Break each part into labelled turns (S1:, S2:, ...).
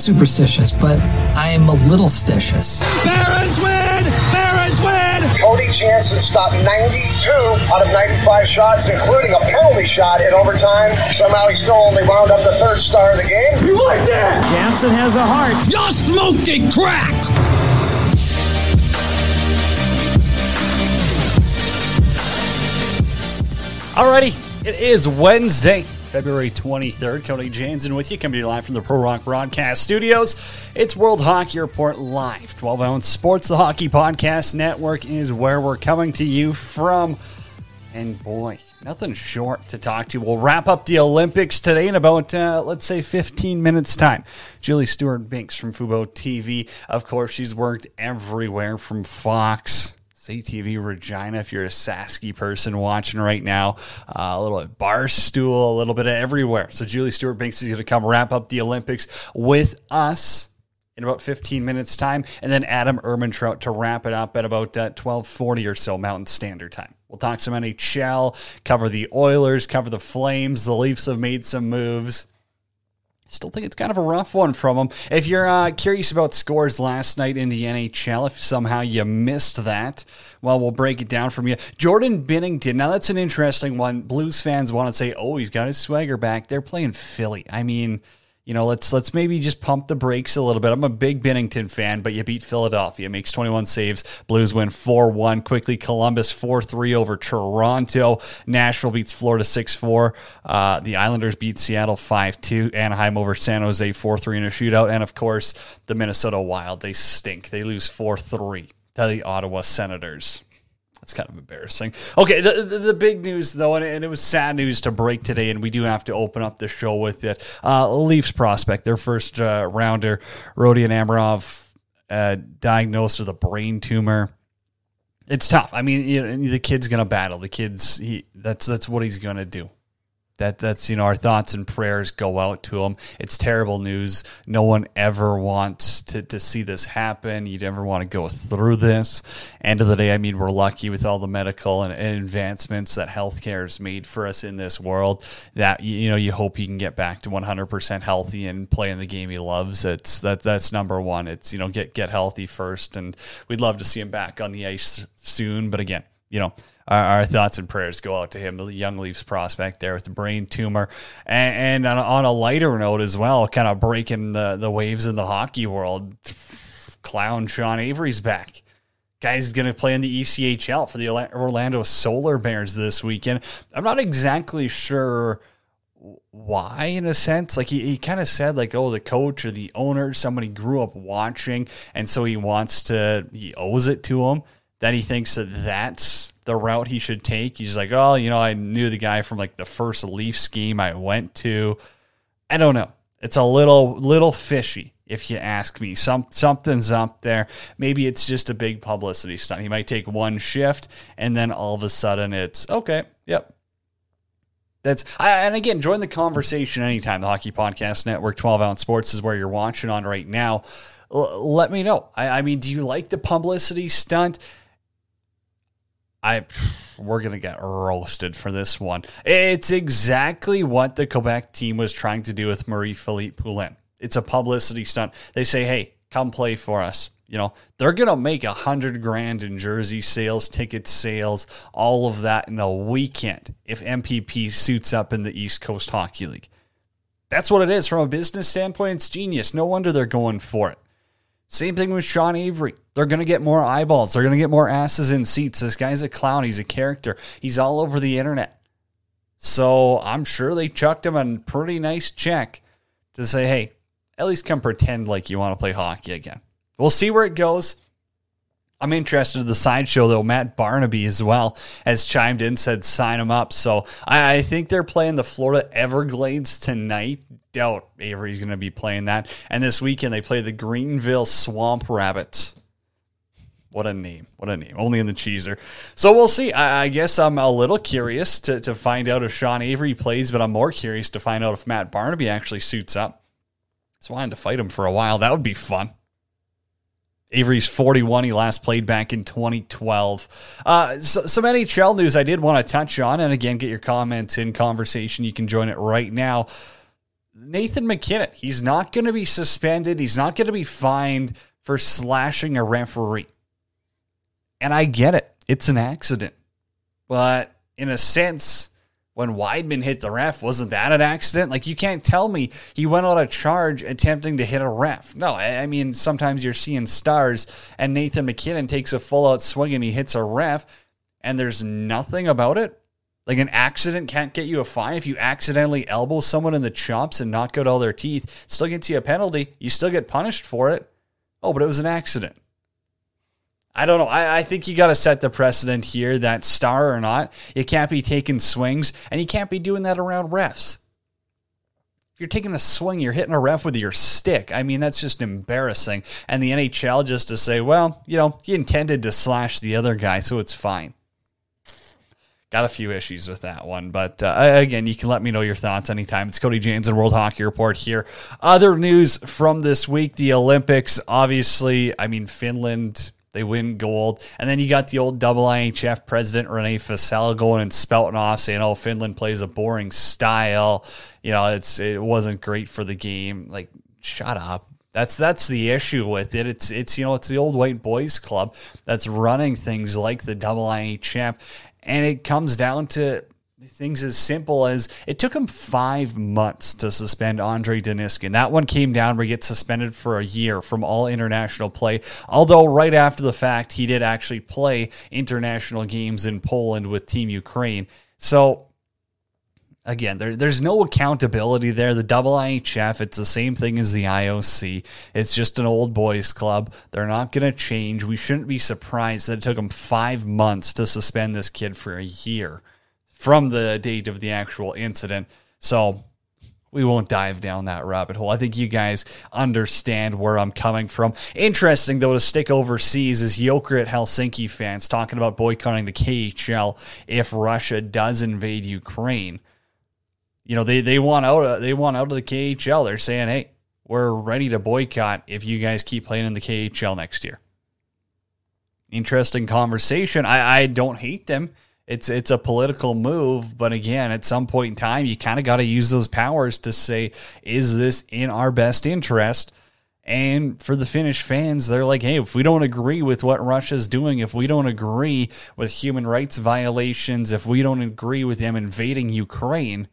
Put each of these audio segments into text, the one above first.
S1: not superstitious, but I am a little stitious.
S2: Barons win! Barons win!
S3: Cody Jansen stopped 92 out of 95 shots, including a penalty shot in overtime. Somehow he still only wound up the third star of the game.
S2: You like that?
S4: Jansen has a heart.
S2: You're smoking crack!
S5: Alrighty, it is Wednesday, February 23rd. Cody Jansen with you, coming to you live from the Pro Rock Broadcast Studios. It's World Hockey Report Live. 12 ounce sports, the Hockey Podcast Network is where we're coming to you from. And boy, nothing short to talk to. We'll wrap up the Olympics today in about, uh, let's say, 15 minutes' time. Julie Stewart Binks from Fubo TV. Of course, she's worked everywhere from Fox. CTV Regina, if you're a Sasky person watching right now, uh, a little bit Barstool, a little bit of everywhere. So Julie Stewart Binks is going to come wrap up the Olympics with us in about 15 minutes time. And then adam ermintrout to wrap it up at about uh, 1240 or so mountain standard time. We'll talk some nhl cover the oilers cover the flames. The leafs have made some moves Still think it's kind of a rough one from them. If you're uh, curious about scores last night in the NHL, if somehow you missed that, well, we'll break it down from you. Jordan Binnington. Now that's an interesting one. Blues fans want to say, "Oh, he's got his swagger back." They're playing Philly. I mean, you know, let's let's maybe just pump the brakes a little bit. I'm a big Binnington fan, but you beat Philadelphia, makes 21 saves. Blues win 4-1 quickly. Columbus 4-3 over Toronto. Nashville beats Florida 6-4. Uh, the Islanders beat Seattle 5-2. Anaheim over San Jose 4-3 in a shootout, and of course the Minnesota Wild. They stink. They lose 4-3 to the Ottawa Senators. That's kind of embarrassing. Okay, the, the, the big news though, and, and, it was sad news to break today, and we do have to open up the show with it. Uh, Leafs prospect, their first uh, rounder, Rodion Amirov, uh, diagnosed with a brain tumor. It's tough. I mean, you know, the kid's gonna battle. The kid's he. That's that's what he's gonna do that that's you know our thoughts and prayers go out to him it's terrible news. No one ever wants to, to see this happen. You never want to go through this. End of the day i mean we're lucky with all the medical and, and advancements that healthcare has made for us in this world that you know you hope he can get back to 100% healthy and playing the game he loves it's that that's number one. It's you know get get healthy first and we'd love to see him back on the ice soon. But again you know our, our, thoughts and prayers go out to him, the young Leafs prospect there with the brain tumor. And, and on, a, on, a, lighter note as well, kind of breaking the, the waves in the hockey world, clown Sean Avery's back. Guy's going to play in the ECHL for the Orlando Solar Bears this weekend. I'm not exactly sure why in a sense like he, he kind of said like oh the coach or the owner somebody grew up watching and so he wants to he owes it to him that he thinks that that's the route he should take. He's like, oh, you know, I knew the guy from like the first Leaf scheme I went to. I don't know. It's a little little fishy if you ask me. Some something's up there. Maybe it's just a big publicity stunt. He might take one shift and then all of a sudden it's okay. Yep. That's I, and again, join the conversation anytime. The Hockey Podcast Network, twelve ounce sports is where you're watching on right now. L- let me know. I, I mean, do you like the publicity stunt? I we're gonna get roasted for this one. It's exactly what the Quebec team was trying to do with Marie-Philip Poulin. It's a publicity stunt. They say, "Hey, come play for us." You know, they're gonna make a hundred grand in jersey sales, ticket sales, all of that in a weekend if MPP suits up in the East Coast Hockey League. That's what it is from a business standpoint. It's genius. No wonder they're going for it. Same thing with Sean Avery. They're going to get more eyeballs. They're going to get more asses in seats. This guy's a clown. He's a character. He's all over the internet. So I'm sure they chucked him a pretty nice check to say, hey, at least come pretend like you want to play hockey again. We'll see where it goes. I'm interested in the sideshow though. Matt Barnaby as well has chimed in, said sign him up. So I, I think they're playing the Florida Everglades tonight. Doubt Avery's going to be playing that. And this weekend they play the Greenville Swamp Rabbits. What a name. What a name. Only in the cheeser. So we'll see. I, I, guess I'm a little curious to, to find out if Sean Avery plays, but I'm more curious to find out if Matt Barnaby actually suits up. So I wanted to fight him for a while. That would be fun. Avery's 41. He last played back in 2012. Uh, so, some NHL news I did want to touch on, and again, get your comments in conversation. You can join it right now. Nathan McKinnon, he's not going to be suspended. He's not going to be fined for slashing a referee. And I get it. It's an accident. But in a sense, when Weidman hit the ref, wasn't that an accident? Like, you can't tell me he went on a charge attempting to hit a ref. No, I mean, sometimes you're seeing stars, and Nathan McKinnon takes a full out swing and he hits a ref, and there's nothing about it. Like, an accident can't get you a fine. If you accidentally elbow someone in the chops and knock out all their teeth, still gets you a penalty. You still get punished for it. Oh, but it was an accident. I don't know. I, I think you got to set the precedent here that star or not, you can't be taking swings and you can't be doing that around refs. If you're taking a swing, you're hitting a ref with your stick. I mean, that's just embarrassing. And the NHL just to say, well, you know, he intended to slash the other guy, so it's fine. Got a few issues with that one, but uh, again, you can let me know your thoughts anytime. It's Cody Jansen and World Hockey Report here. Other news from this week: the Olympics. Obviously, I mean Finland they win gold. And then you got the old double IHF president, Rene Fasel, going and spouting off saying, oh, Finland plays a boring style. You know, it's it wasn't great for the game. Like, shut up. That's that's the issue with it. It's it's you know it's the old white boys club that's running things like the double IHF, and it comes down to things as simple as it took him five months to suspend Andre Deniskin. That one came down where he gets suspended for a year from all international play. Although right after the fact, he did actually play international games in Poland with Team Ukraine. So again, there, there's no accountability there. The double IHF, it's the same thing as the IOC. It's just an old boys club. They're not going to change. We shouldn't be surprised that it took them five months to suspend this kid for a year from the date of the actual incident. So we won't dive down that rabbit hole. I think you guys understand where I'm coming from. Interesting, though, to stick overseas is Jokerit Helsinki fans talking about boycotting the KHL if Russia does invade Ukraine. You know, they, they want out of, they want out of the KHL. They're saying, hey, we're ready to boycott if you guys keep playing in the KHL next year. Interesting conversation. I, I don't hate them it's it's a political move, but again, at some point in time, you kind of got to use those powers to say, is this in our best interest? And for the Finnish fans, they're like, hey, if we don't agree with what Russia's doing, if we don't agree with human rights violations, if we don't agree with them invading Ukraine,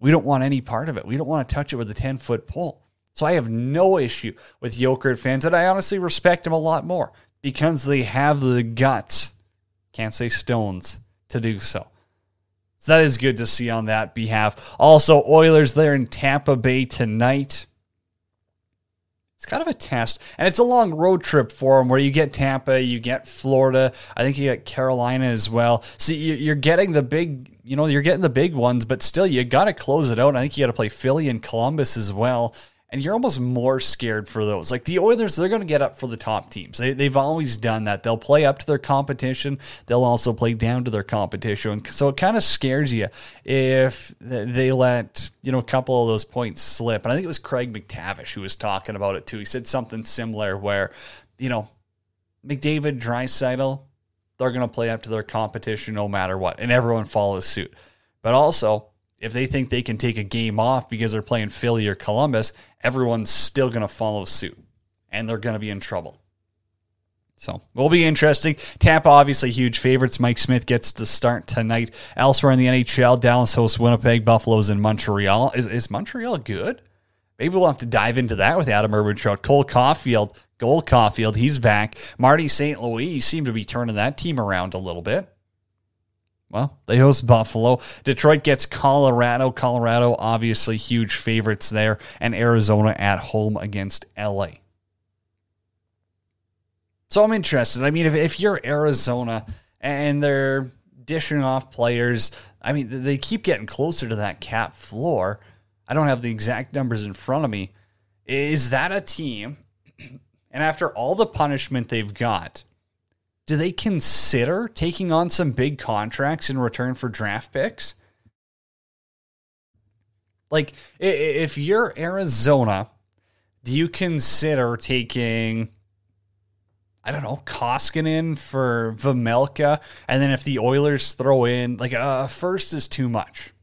S5: we don't want any part of it. We don't want to touch it with a 10 foot pole. So I have no issue with Jokerit fans, and I honestly respect them a lot more because they have the guts can't say stones to do so. So that is good to see on that behalf. Also, Oilers there in Tampa Bay tonight. It's kind of a test, and it's a long road trip for them where you get Tampa, you get Florida, I think you get Carolina as well. See, you're getting the big, you know, you're getting the big ones, but still, you got to close it out. I think you got to play Philly and Columbus as well and you're almost more scared for those. Like the Oilers, they're going to get up for the top teams. They, they've always done that. They'll play up to their competition. They'll also play down to their competition. So it kind of scares you if they let you know a couple of those points slip. And I think it was Craig McTavish who was talking about it too. He said something similar where you know McDavid, Draisaitl, they're going to play up to their competition no matter what, and everyone follows suit. But also if they think they can take a game off because they're playing Philly or Columbus, everyone's still going to follow suit and they're going to be in trouble. So will be interesting. Tampa, obviously, huge favorites. Mike Smith gets to start tonight. Elsewhere in the NHL, Dallas hosts Winnipeg, Buffalo's in Montreal. Is, is Montreal good? Maybe we'll have to dive into that with Adam Urban Cole Caufield, Gold Caufield, he's back. Marty St. Louis seem to be turning that team around a little bit. Well, they host Buffalo. Detroit gets Colorado. Colorado, obviously, huge favorites there. And Arizona at home against LA. So I'm interested. I mean, if, if you're Arizona and they're dishing off players, I mean, they keep getting closer to that cap floor. I don't have the exact numbers in front of me. Is that a team? And after all the punishment they've got, do they consider taking on some big contracts in return for draft picks? Like, if you're Arizona, do you consider taking, I don't know, Koskinen for Vejmelka? And then if the Oilers throw in, like, a first is too much.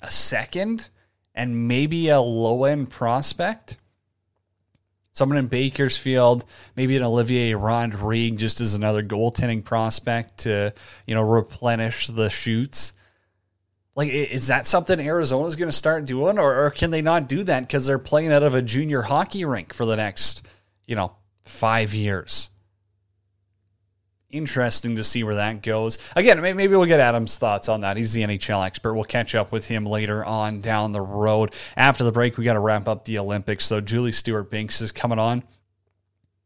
S5: A second? and maybe a low end prospect. Someone in Bakersfield, maybe an Olivier Rodrigue, just as another goaltending prospect to, you know, replenish the shoots. Like, is that something Arizona's going to start doing, or, or can they not do that because they're playing out of a junior hockey rink for the next, you know, five years? Interesting to see where that goes. Again, maybe we'll get Adam's thoughts on that. He's the NHL expert. We'll catch up with him later on down the road. After the break, we got to wrap up the Olympics. So Julie Stewart Binks is coming on.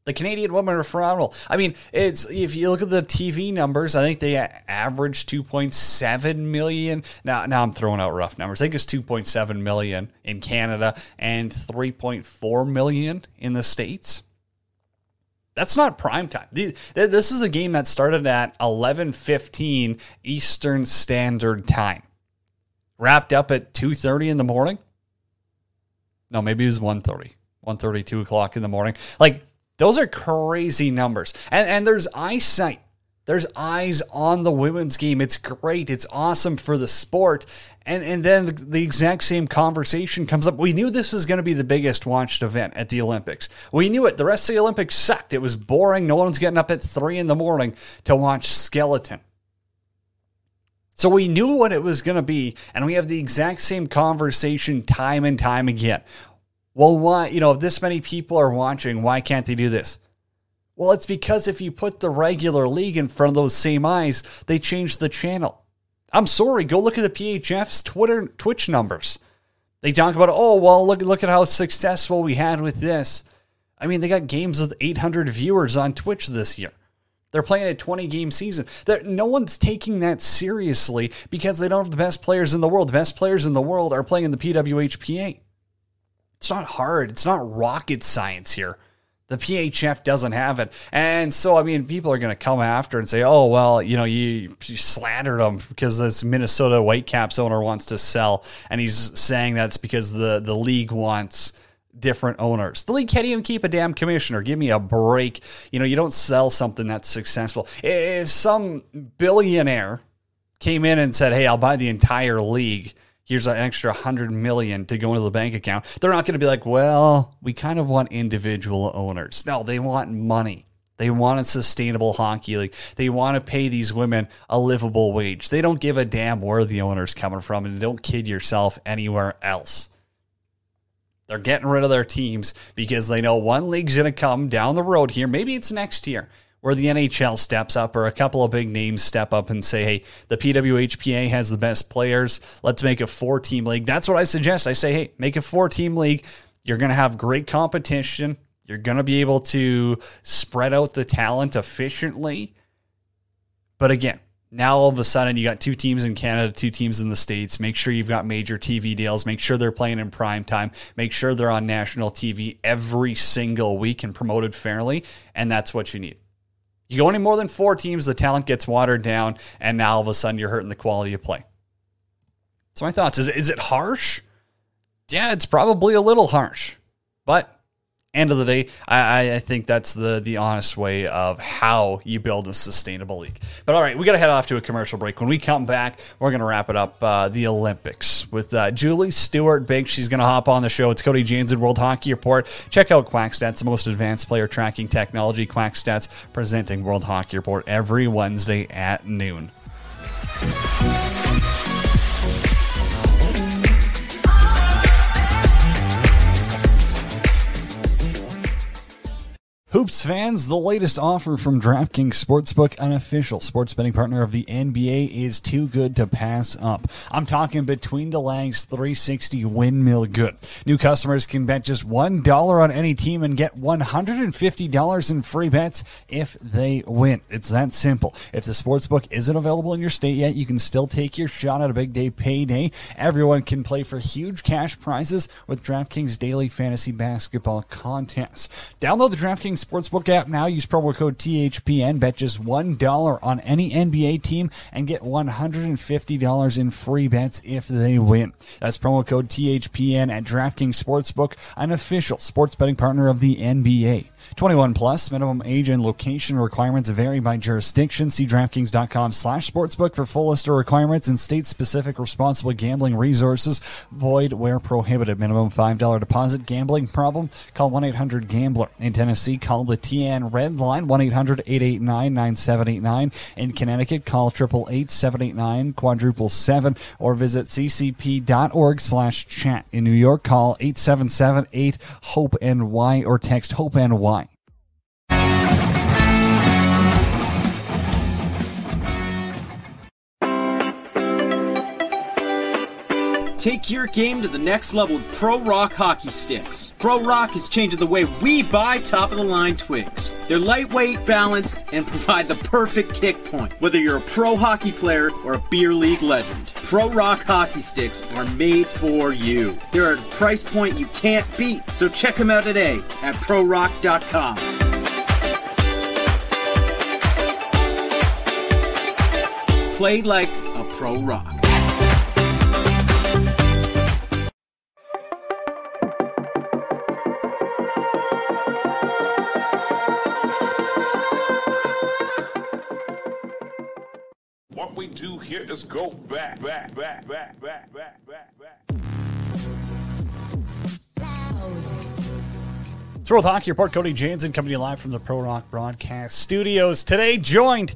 S5: The Canadian women are phenomenal. I mean, it's if you look at the TV numbers, I think they average 2.7 million. Now, now I'm throwing out rough numbers. I think it's 2.7 million in Canada and 3.4 million in the states. That's not prime time. This is a game that started at 11:15 Eastern Standard Time. Wrapped up at 2:30 in the morning. No, maybe it was 1:30. 1:30, 2 o'clock in the morning. Like those are crazy numbers. And and there's eyesight there's eyes on the women's game. It's great. It's awesome for the sport. And and then the, the exact same conversation comes up. We knew this was going to be the biggest watched event at the Olympics. We knew it. The rest of the Olympics sucked. It was boring. No one's getting up at three in the morning to watch skeleton. So we knew what it was going to be, and we have the exact same conversation time and time again. Well, why, you know, if this many people are watching, why can't they do this? Well, it's because if you put the regular league in front of those same eyes, they change the channel. I'm sorry, go look at the PHF's Twitter Twitch numbers. They talk about, oh well, look look at how successful we had with this. I mean, they got games with 800 viewers on Twitch this year. They're playing a 20 game season. They're, no one's taking that seriously because they don't have the best players in the world. The best players in the world are playing in the PWHPA. It's not hard. It's not rocket science here. The PHF doesn't have it. And so, I mean, people are going to come after and say, oh, well, you know, you, you slandered them because this Minnesota Whitecaps owner wants to sell. And he's saying that's because the, the league wants different owners. The league can't even keep a damn commissioner. Give me a break. You know, you don't sell something that's successful. If some billionaire came in and said, hey, I'll buy the entire league – here's an extra 100 million to go into the bank account. They're not going to be like, well, we kind of want individual owners. No, they want money. They want a sustainable hockey league. They want to pay these women a livable wage. They don't give a damn where the owner's coming from, and don't kid yourself anywhere else. They're getting rid of their teams because they know one league's going to come down the road here. Maybe it's next year where the NHL steps up or a couple of big names step up and say, hey, the PWHPA has the best players. Let's make a four team league. That's what I suggest. I say, hey, make a four team league. You're going to have great competition. You're going to be able to spread out the talent efficiently. But again, now all of a sudden you got two teams in Canada, two teams in the States. Make sure you've got major TV deals. Make sure they're playing in prime time. Make sure they're on national TV every single week and promoted fairly. And that's what you need. You go any more than four teams, the talent gets watered down, and now all of a sudden you're hurting the quality of play. So my thoughts is is it harsh? Yeah, it's probably a little harsh, but end of the day, I, I think that's the the honest way of how you build a sustainable league. But all right, we got to head off to a commercial break. When we come back, we're going to wrap it up uh, the Olympics with uh, Julie Stewart Binks. She's going to hop on the show. It's Cody Jansen World Hockey Report. Check out QuackStats, the most advanced player tracking technology. QuackStats presenting World Hockey Report every Wednesday at noon. Hoops fans, the latest offer from DraftKings Sportsbook, an official sports betting partner of the NBA, is too good to pass up. I'm talking between the legs 360 windmill good. New customers can bet just $1 on any team and get $150 in free bets if they win. It's that simple. If the sportsbook isn't available in your state yet, you can still take your shot at a big day payday. Everyone can play for huge cash prizes with DraftKings daily fantasy basketball contests. Download the DraftKings Sportsbook app now. Use promo code THPN. Bet just $1 on any NBA team and get $150 in free bets if they win. That's promo code THPN at DraftKings Sportsbook, an official sports betting partner of the NBA. 21 plus minimum age and location requirements vary by jurisdiction. See DraftKings.com slash sportsbook for full list of requirements and state specific responsible gambling resources. Void where prohibited. Minimum $5 deposit. Gambling problem? Call 1-800-GAMBLER. In Tennessee, call the TN Red Line 1-800-889-9789. In Connecticut, call 888-789 quadruple seven or visit ccp.org slash chat. In New York, call 877-8 HOPE NY or text HOPE
S4: Take your game to the next level with Pro Rock hockey sticks. Pro Rock is changing the way we buy top of the line twigs. They're lightweight, balanced, and provide the perfect kick point, whether you're a pro hockey player or a beer league legend. Pro Rock hockey sticks are made for you. They're at a price point you can't beat, so check them out today at prorock.com. Play like a pro rock.
S6: We do here is go back, back, back, back, back, back, back, back.
S5: It's World Hockey Report. Cody Jansen coming to you live from the Pro Rock Broadcast Studios. Today, joined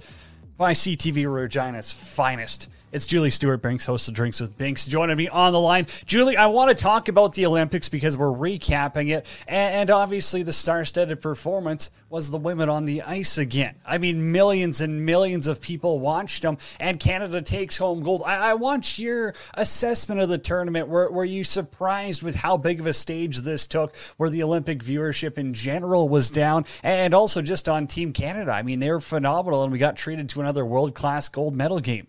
S5: by CTV Regina's finest. It's Julie Stewart Binks, host of Drinks with Binks, joining me on the line. Julie, I want to talk about the Olympics because we're recapping it, and, obviously the star-studded performance was the women on the ice again. I mean, millions and millions of people watched them, and Canada takes home gold. I, I want your assessment of the tournament. Were, were you surprised with how big of a stage this took, where the Olympic viewership in general was down, and also just on Team Canada? I mean, they were phenomenal, and we got treated to another world-class gold medal game.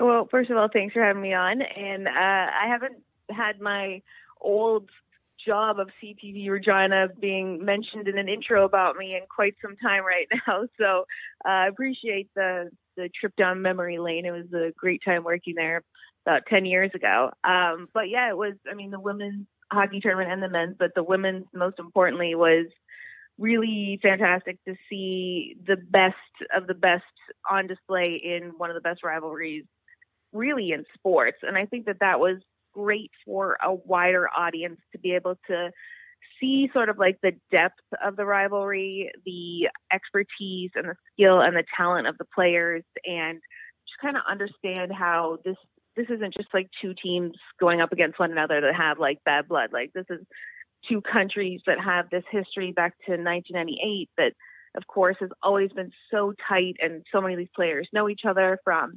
S7: Well, first of all, thanks for having me on. And uh, I haven't had my old job of CTV Regina being mentioned in an intro about me in quite some time right now. So uh, I appreciate the the trip down memory lane. It was a great time working there about ten years ago. Um, but yeah, it was. I mean, the women's hockey tournament and the men's, but the women's most importantly was really fantastic to see the best of the best on display in one of the best rivalries really in sports. And I think that that was great for a wider audience to be able to see sort of like the depth of the rivalry, the expertise and the skill and the talent of the players and just kind of understand how this this isn't just like two teams going up against one another that have like bad blood. Like this is two countries that have this history back to 1998 that of course has always been so tight and so many of these players know each other from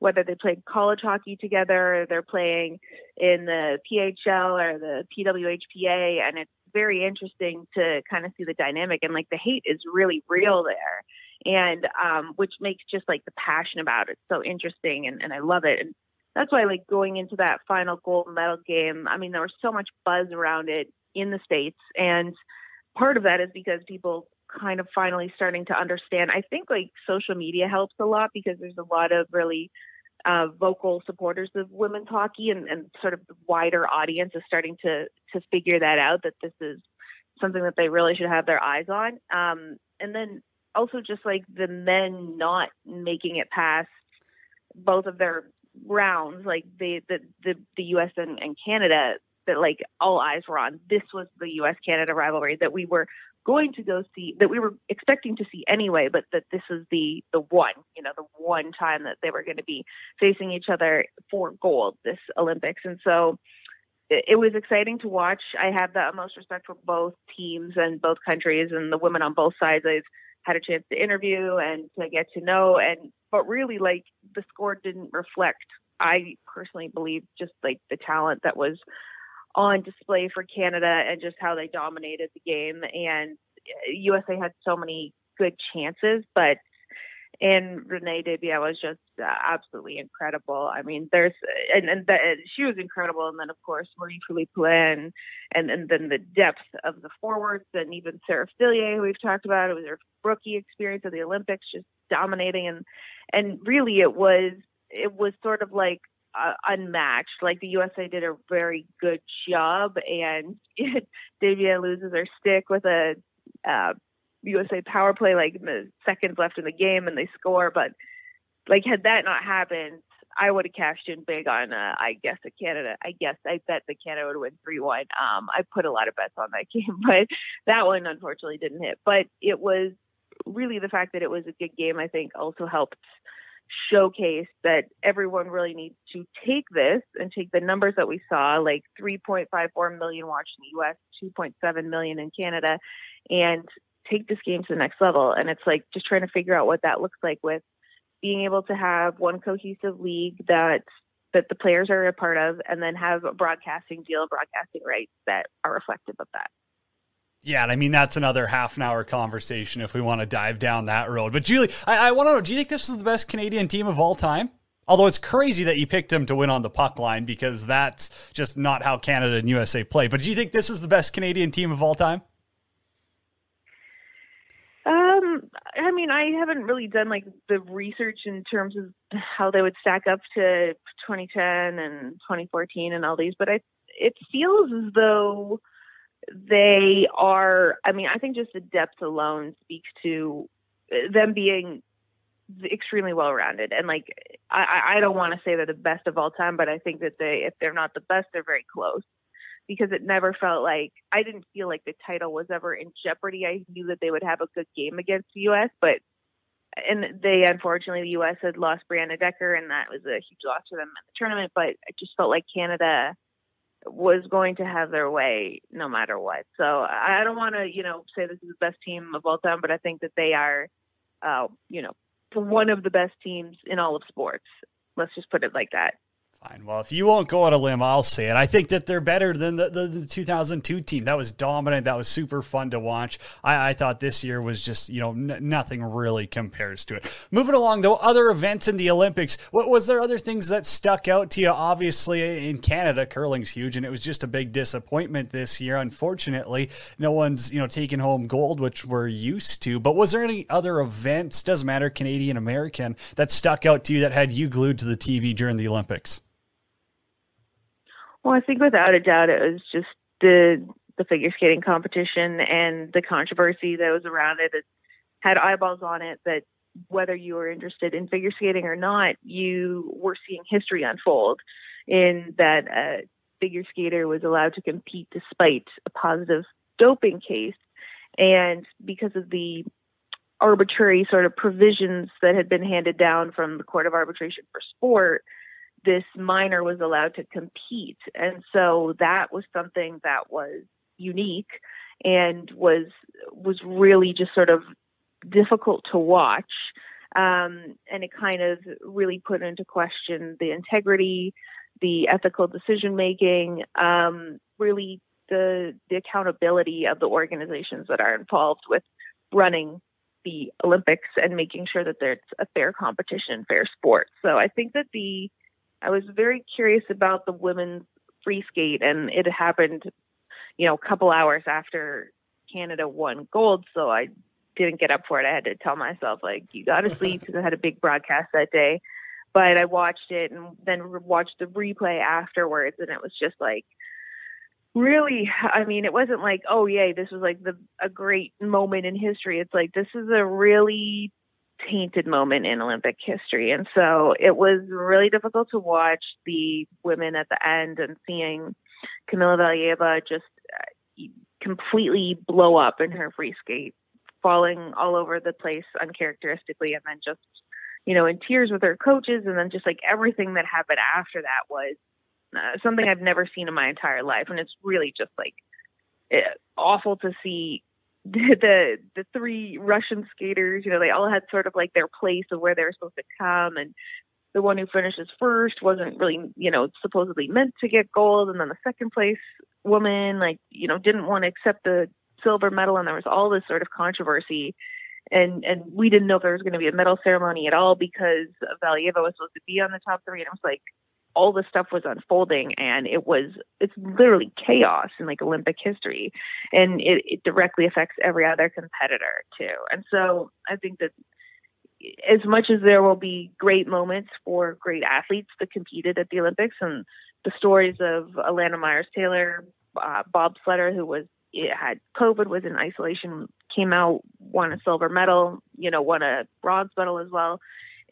S7: whether they played college hockey together or they're playing in the PHL or the PWHPA. And it's very interesting to kind of see the dynamic and like the hate is really real there. And um, which makes just like the passion about it so interesting and, and I love it. And that's why like going into that final gold medal game, I mean, there was so much buzz around it in the States. And part of that is because people kind of finally starting to understand. I think like social media helps a lot because there's a lot of really uh, vocal supporters of women's hockey and, and sort of the wider audience is starting to to figure that out that this is something that they really should have their eyes on. Um, and then also just like the men not making it past both of their rounds, like the the the, the U.S. And, and Canada, that like all eyes were on. This was the U.S. Canada rivalry that we were going to go see that we were expecting to see anyway, but that this is the the one, you know, the one time that they were going to be facing each other for gold this Olympics, and so it, it was exciting to watch. I have the utmost respect for both teams and both countries, and the women on both sides. I've had a chance to interview and to get to know, and but really, like the score didn't reflect. I personally believe just like the talent that was on display for Canada and just how they dominated the game. And uh, USA had so many good chances, but and Renee Desbiens was just uh, absolutely incredible. I mean, there's uh, and and the, uh, she was incredible, and then of course Marie-Philip Poulin, and and then the depth of the forwards, and even Sarah Fillier, who we've talked about. It was her rookie experience at the Olympics, just dominating, and and really it was it was sort of like uh, unmatched. Like the USA did a very good job, and Desbiens loses her stick with a uh, USA power play, like the seconds left in the game, and they score. But like, had that not happened, I would have cashed in big on. Uh, I guess a Canada. I guess I bet the Canada would win three one. Um, I put a lot of bets on that game, but that one unfortunately didn't hit. But it was really the fact that it was a good game. I think also helped showcase that everyone really needs to take this and take the numbers that we saw, like 3.54 million watched in the US, 2.7 million in Canada, and take this game to the next level. And it's like just trying to figure out what that looks like with being able to have one cohesive league that that the players are a part of and then have a broadcasting deal, broadcasting rights that are reflective of that.
S5: Yeah, I mean that's another half an hour conversation if we want to dive down that road. But Julie, I, I want to know: Do you think this is the best Canadian team of all time? Although it's crazy that you picked them to win on the puck line because that's just not how Canada and USA play. But do you think this is the best Canadian team of all time?
S7: Um, I mean, I haven't really done like the research in terms of how they would stack up to 2010 and 2014 and all these, but I it feels as though they are i mean i think just the depth alone speaks to them being extremely well rounded and like i i don't want to say they're the best of all time but i think that they if they're not the best they're very close. Because it never felt like i didn't feel like the title was ever in jeopardy. I knew that they would have a good game against the us but and they unfortunately the us had lost brianna decker and that was a huge loss for them in the tournament. But i just felt like canada was going to have their way no matter what. So I don't want to, you know, say this is the best team of all time, but I think that they are, uh, you know, one of the best teams in all of sports. Let's just put it like that.
S5: Fine. Well, if you won't go on a limb, I'll say it. I think that they're better than the, the, the 2002 team. That was dominant. That was super fun to watch. I, I thought this year was just, you know, n- nothing really compares to it. Moving along, though, other events in the Olympics. What was there other things that stuck out to you? Obviously, in Canada, curling's huge, and it was just a big disappointment this year. Unfortunately, no one's, you know, taking home gold, which we're used to. But was there any other events, doesn't matter, Canadian, American, that stuck out to you that had you glued to the TV during the Olympics?
S7: Well, I think without a doubt, it was just the the figure skating competition and the controversy that was around it. It had eyeballs on it that whether you were interested in figure skating or not, you were seeing history unfold. In that a figure skater was allowed to compete despite a positive doping case, and because of the arbitrary sort of provisions that had been handed down from the Court of Arbitration for Sport, this minor was allowed to compete. And so that was something that was unique and was was really just sort of difficult to watch. Um, and it kind of really put into question the integrity, the ethical decision making, um, really the the accountability of the organizations that are involved with running the Olympics and making sure that there's a fair competition, fair sport. So I think that the I was very curious about the women's free skate, and it happened, you know, a couple hours after Canada won gold. So I didn't get up for it. I had to tell myself, like, you got to sleep because I had a big broadcast that day. But I watched it and then watched the replay afterwards, and it was just like, really i mean it wasn't like oh yay this was like the a great moment in history it's like this is a really tainted moment in Olympic history. And so it was really difficult to watch the women at the end and seeing Kamila Valieva just uh, completely blow up in her free skate, falling all over the place uncharacteristically, and then just, you know, in tears with her coaches. And then just like everything that happened after that was uh, something I've never seen in my entire life. And it's really just like eh, awful to see the the three Russian skaters, you know, they all had sort of like their place of where they were supposed to come, and the one who finishes first wasn't really, you know, supposedly meant to get gold, and then the second place woman, like, you know, didn't want to accept the silver medal, and there was all this sort of controversy, and and we didn't know if there was going to be a medal ceremony at all because Valieva was supposed to be on the top three, and it was like, all the stuff was unfolding and it was it's literally chaos in like olympic history. And it, it directly affects every other competitor too. And so i think that as much as there will be great moments for great athletes that competed at the Olympics, and the stories of Elana Meyers Taylor, uh, Bob Sletter, who was had COVID, was in isolation, came out, won a silver medal, you know, won a bronze medal as well,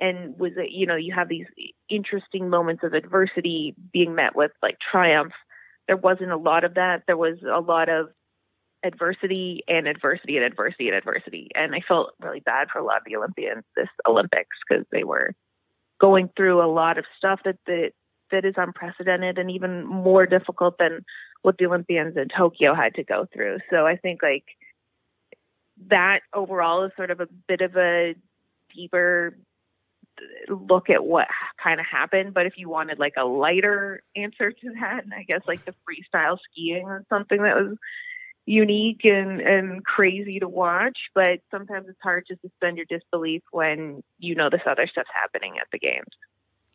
S7: and was you know you have these interesting moments of adversity being met with like triumph. There wasn't a lot of that. There was a lot of adversity and adversity and adversity and adversity. And I felt really bad for a lot of the Olympians this Olympics because they were going through a lot of stuff that the, that is unprecedented and even more difficult than what the Olympians in Tokyo had to go through. So I think like that overall is sort of a bit of a deeper look at what kind of happened. But if you wanted like a lighter answer to that, and I guess like the freestyle skiing or something that was unique and, and crazy to watch, but sometimes it's hard to suspend your disbelief when you know this other stuff's happening at the games.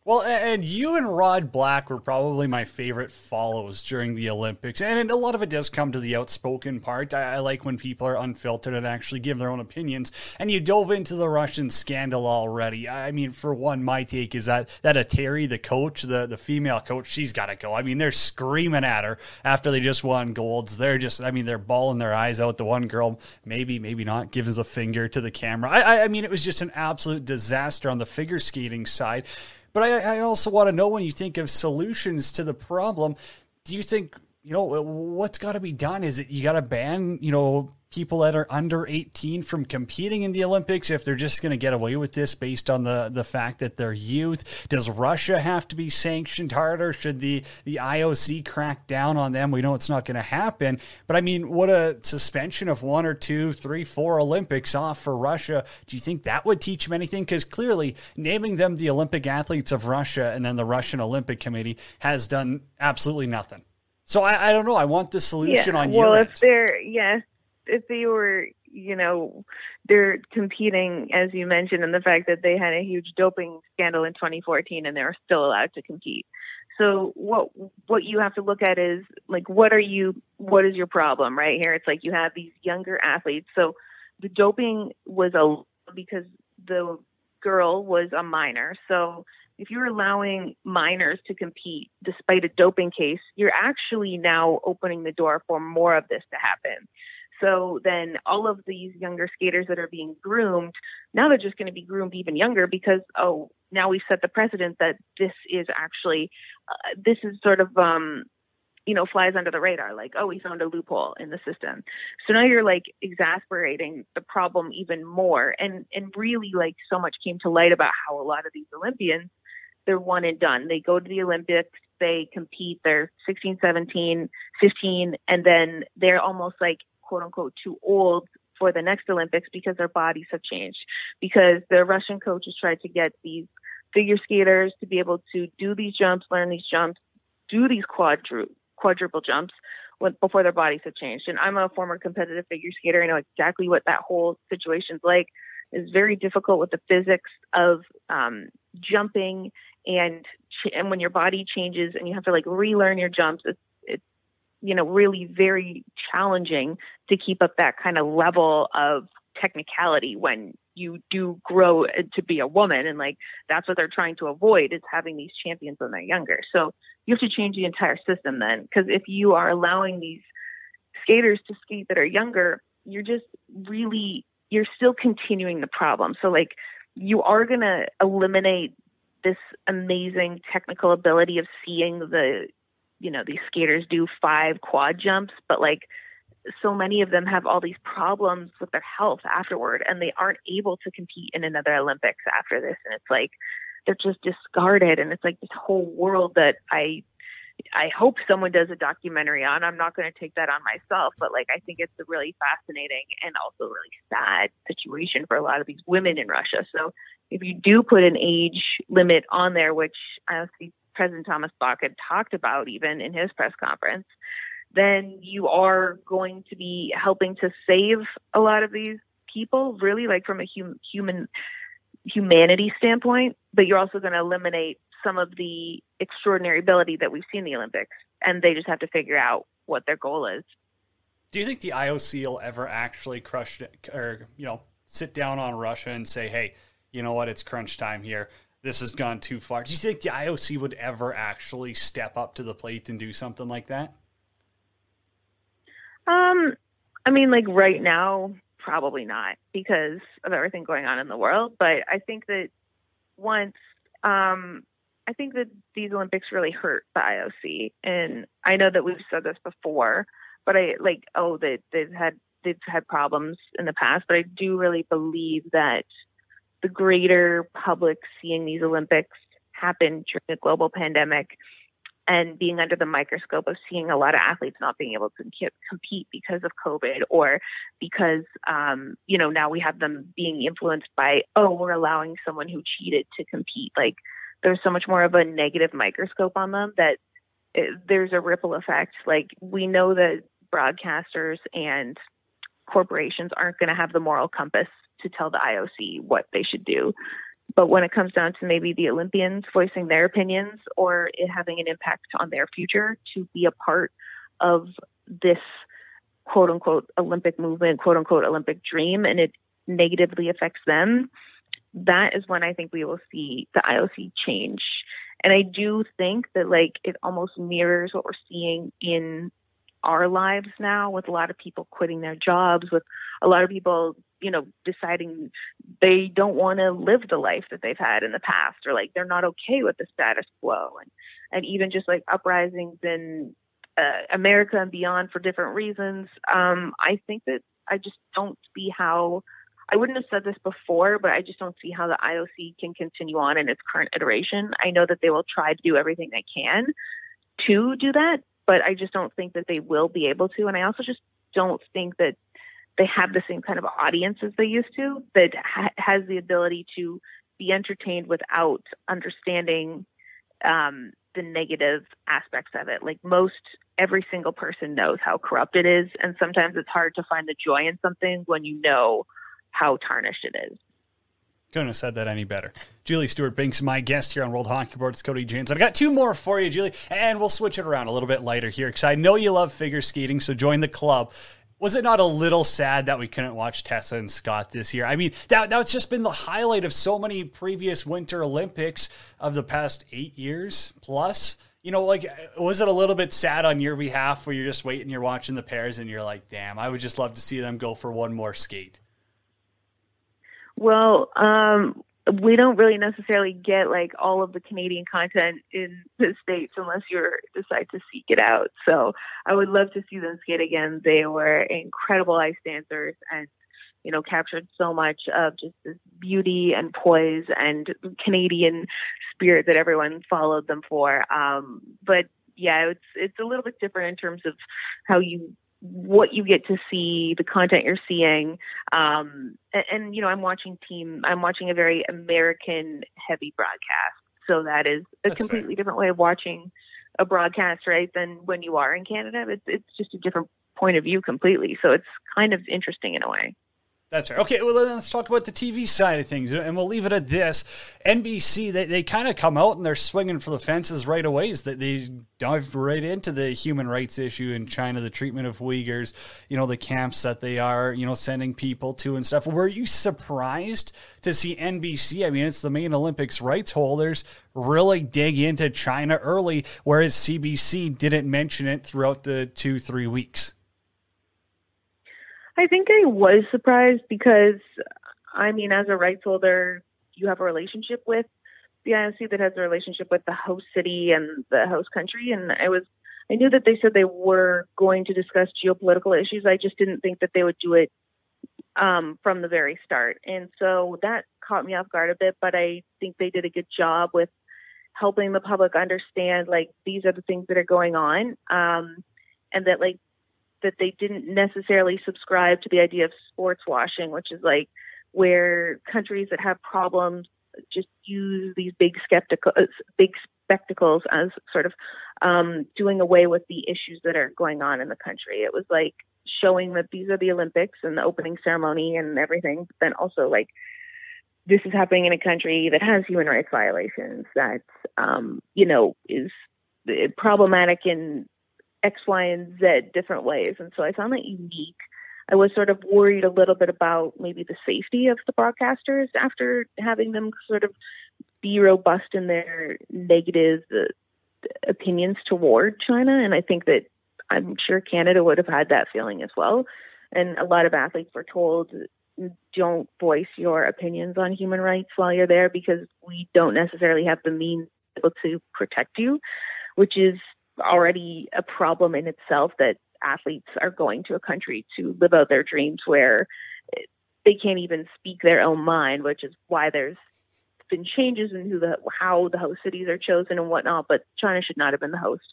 S5: Well, and you and Rod Black were probably my favorite follows during the Olympics. And a lot of it does come to the outspoken part. I, I, like when people are unfiltered and actually give their own opinions. And you dove into the Russian scandal already. I mean, for one, my take is that that Eteri, the coach, the, the female coach, she's got to go. I mean, they're screaming at her after they just won golds. They're just, I mean, they're bawling their eyes out. The one girl, maybe, maybe not, gives a finger to the camera. I, I mean, it was just an absolute disaster on the figure skating side. But I, I also want to know when you think of solutions to the problem, do you think, you know, what's got to be done? Is it you got to ban, you know, people that are under 18 from competing in the Olympics if they're just going to get away with this based on the, the fact that they're youth? Does Russia have to be sanctioned harder? Should the, the IOC crack down on them? We know it's not going to happen. But I mean, what a suspension of one or two, three, four Olympics off for Russia. Do you think that would teach them anything? Because clearly, naming them the Olympic athletes of Russia and then the Russian Olympic Committee has done absolutely nothing. So I, I don't know. I want the solution
S7: yeah,
S5: on
S7: well,
S5: your
S7: if they're yeah, if they were, you know, they're competing, as you mentioned, and the fact that they had a huge doping scandal in 2014 and they're still allowed to compete. So what what you have to look at is like what are you what is your problem right here? It's like you have these younger athletes. So the doping was a because the girl was a minor. So if you're allowing minors to compete despite a doping case, you're actually now opening the door for more of this to happen. So then all of these younger skaters that are being groomed, now they're just going to be groomed even younger because, oh, now we've set the precedent that this is actually, uh, this is sort of, um, you know, flies under the radar. Like, oh, we found a loophole in the system. So now you're like exasperating the problem even more. And, and really like so much came to light about how a lot of these Olympians, they're one and done. They go to the Olympics, they compete, they're 16, 17, 15, and then they're almost like quote unquote too old for the next Olympics because their bodies have changed. Because the Russian coaches tried to get these figure skaters to be able to do these jumps, learn these jumps, do these quadru- quadruple jumps when, before their bodies have changed. And I'm a former competitive figure skater. I know exactly what that whole situation's like. It's very difficult with the physics of um, jumping and and when your body changes and you have to like relearn your jumps. It's you know, really very challenging to keep up that kind of level of technicality when you do grow uh, to be a woman and like that's what they're trying to avoid is having these champions when they're younger. So you have to change the entire system then because if you are allowing these skaters to skate that are younger you're just really you're still continuing the problem. So like you are going to eliminate this amazing technical ability of seeing the you know these skaters do five quad jumps but like so many of them have all these problems with their health afterward and they aren't able to compete in another olympics after this. And it's like they're just discarded. And it's like this whole world that i i hope someone does a documentary on. I'm not going to take that on myself but like i think it's a really fascinating and also really sad situation for a lot of these women in russia. So if you do put an age limit on there which i see President Thomas Bach had talked about even in his press conference, then you are going to be helping to save a lot of these people, really, like from a hum- human humanity standpoint. But you're also going to eliminate some of the extraordinary ability that we've seen in the Olympics, and they just have to figure out what their goal is.
S5: Do you think the IOC will ever actually crush it, or you know sit down on Russia and say, "Hey"? you know what, it's crunch time here. This has gone too far. Do you think the IOC would ever actually step up to the plate and do something like that?
S7: Um, I mean, like right now, probably not because of everything going on in the world. But I think that once, um, I think that these Olympics really hurt the IOC, and I know that we've said this before, but I like, oh, that they've had they've had problems in the past, but I do really believe that the greater public seeing these Olympics happen during a global pandemic and being under the microscope of seeing a lot of athletes not being able to compete because of COVID or because, um, you know, now we have them being influenced by, oh, we're allowing someone who cheated to compete. Like there's so much more of a negative microscope on them that it, there's a ripple effect. Like we know that broadcasters and corporations aren't going to have the moral compass to tell the IOC what they should do. But when it comes down to maybe the Olympians voicing their opinions or it having an impact on their future to be a part of this quote unquote Olympic movement, quote unquote Olympic dream, and it negatively affects them, that is when I think we will see the IOC change. And I do think that like it almost mirrors what we're seeing in our lives now with a lot of people quitting their jobs, with a lot of people, you know, deciding they don't want to live the life that they've had in the past or like they're not okay with the status quo and and even just like uprisings in uh, America and beyond for different reasons. Um, I think that I just don't see how I wouldn't have said this before, but I just don't see how the IOC can continue on in its current iteration. I know that they will try to do everything they can to do that, but I just don't think that they will be able to. And I also just don't think that they have the same kind of audience as they used to that ha- has the ability to be entertained without understanding um, the negative aspects of it. Like most, every single person knows how corrupt it is, and sometimes it's hard to find the joy in something when you know how tarnished it is.
S5: Couldn't have said that any better. Julie Stewart Binks, my guest here on World Hockey Report. It's Cody Jansen. I've got two more for you, Julie, and we'll switch it around a little bit later here because I know you love figure skating, so join the club. Was it not a little sad that we couldn't watch Tessa and Scott this year? I mean, that that's just been the highlight of so many previous Winter Olympics of the past eight years plus. You know, like, was it a little bit sad on your behalf where you're just waiting, you're watching the pairs, and you're like, damn, I would just love to see them go for one more skate?
S7: Well, um, we don't really necessarily get like all of the Canadian content in the states unless you decide to seek it out. So I would love to see them skate again. They were incredible ice dancers and you know captured so much of just this beauty and poise and Canadian spirit that everyone followed them for. Um, but yeah, it's it's a little bit different in terms of how you what you get to see, the content you're seeing, um, and, and, you know, I'm watching team. I'm watching a very American heavy broadcast, so that is a That's completely fair. different way of watching a broadcast, right? Than when you are in Canada. It's it's just a different point of view completely. So it's kind of interesting in a way.
S5: That's right. Okay, well, then let's talk about the TV side of things, and we'll leave it at this. NBC, they, they kind of come out and they're swinging for the fences right away. Is that they dive right into the human rights issue in China, the treatment of Uyghurs, you know, the camps that they are, you know, sending people to and stuff. Were you surprised to see NBC? I mean, it's the main Olympics rights holders really dig into China early, whereas CBC didn't mention it throughout the two, three weeks.
S7: I think I was surprised because, I mean, as a rights holder, you have a relationship with the IOC that has a relationship with the host city and the host country. And I was, I knew that they said they were going to discuss geopolitical issues. I just didn't think that they would do it um, from the very start. And so that caught me off guard a bit, but I think they did a good job with helping the public understand like these are the things that are going on. Um, and that like that they didn't necessarily subscribe to the idea of sports washing, which is like where countries that have problems just use these big skeptical, uh, big spectacles as sort of um, doing away with the issues that are going on in the country. It was like showing that these are the Olympics and the opening ceremony and everything, but then also like this is happening in a country that has human rights violations that um, you know is problematic in X, Y, and Z different ways. And so I found that unique. I was sort of worried a little bit about maybe the safety of the broadcasters after having them sort of be robust in their negative uh, opinions toward China. And I think that I'm sure Canada would have had that feeling as well. And a lot of athletes were told, don't voice your opinions on human rights while you're there because we don't necessarily have the means to protect you, which is already a problem in itself that athletes are going to a country to live out their dreams where they can't even speak their own mind, which is why there's been changes in who the how the host cities are chosen and whatnot. But China should not have been the host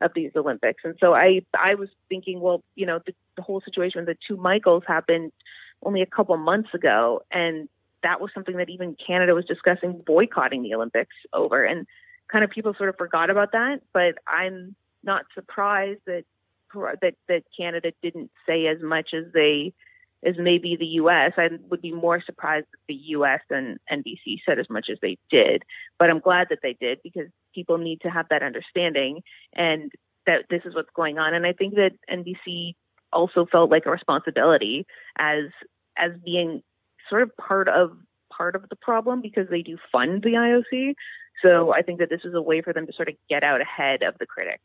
S7: of these Olympics. And so I I was thinking, well, you know, the, the whole situation with the two Michaels happened only a couple months ago, and that was something that even Canada was discussing boycotting the Olympics over, and kind of people sort of forgot about that. But I'm not surprised that that that Canada didn't say as much as they as maybe the U.S. I would be more surprised if the U.S. and NBC said as much as they did, but I'm glad that they did because people need to have that understanding and that this is what's going on. And I think that NBC also felt like a responsibility as as being sort of part of part of the problem because they do fund the IOC. So I think that this is a way for them to sort of get out ahead of the critics.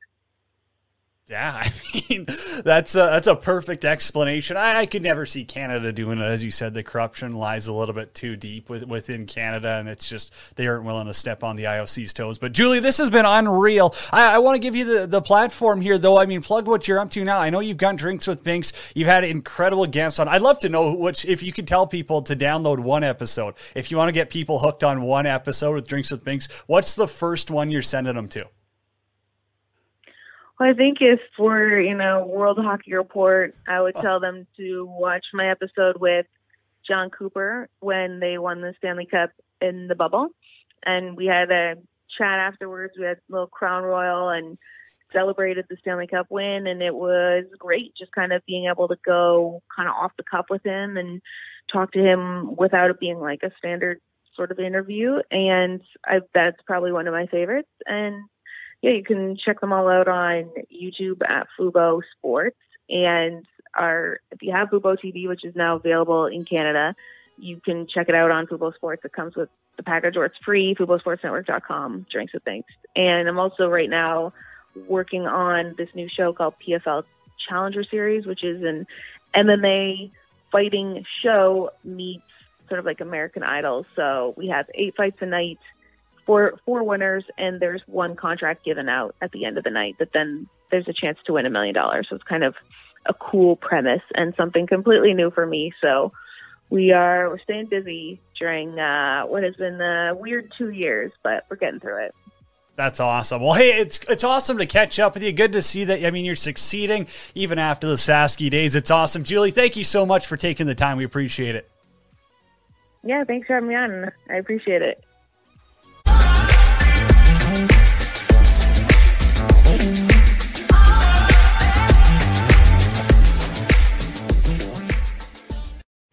S5: Yeah, I mean that's a, that's a perfect explanation. I, I, could never see Canada doing it, as you said. The corruption lies a little bit too deep with, within Canada, and it's just they aren't willing to step on the IOC's toes. But Julie, this has been unreal. I, I want to give you the, the platform here, though. I mean, plug what you're up to now. I know you've got drinks with Binks. You've had incredible guests on. I'd love to know which, if you could tell people to download one episode. If you want to get people hooked on one episode with drinks with Binks, what's the first one you're sending them to?
S7: Well, I think if for you know World Hockey Report, I would oh. tell them to watch my episode with Jon Cooper when they won the Stanley Cup in the bubble, and we had a chat afterwards. We had a little crown royal and celebrated the Stanley Cup win, and it was great. Just kind of being able to go kind of off the cuff with him and talk to him without it being like a standard sort of interview, and I, that's probably one of my favorites. And yeah, you can check them all out on YouTube at Fubo Sports. And our if you have Fubo TV, which is now available in Canada, you can check it out on Fubo Sports. It comes with the package or it's free, FuboSportsNetwork.com, drinks with Binks. And I'm also right now working on this new show called PFL Challenger Series, which is an MMA fighting show meets sort of like American Idol. So we have eight fights a night four four winners, and there's one contract given out at the end of the night that then there's a chance to win a million dollars. So it's kind of a cool premise and something completely new for me. So we are we're staying busy during uh, what has been a weird two years, but we're getting through it.
S5: That's awesome. Well, hey, it's it's awesome to catch up with you. Good to see that. I mean, you're succeeding even after the Sasky days. It's awesome, Julie. Thank you so much for taking the time. We appreciate it.
S7: Yeah, thanks for having me on. I appreciate it.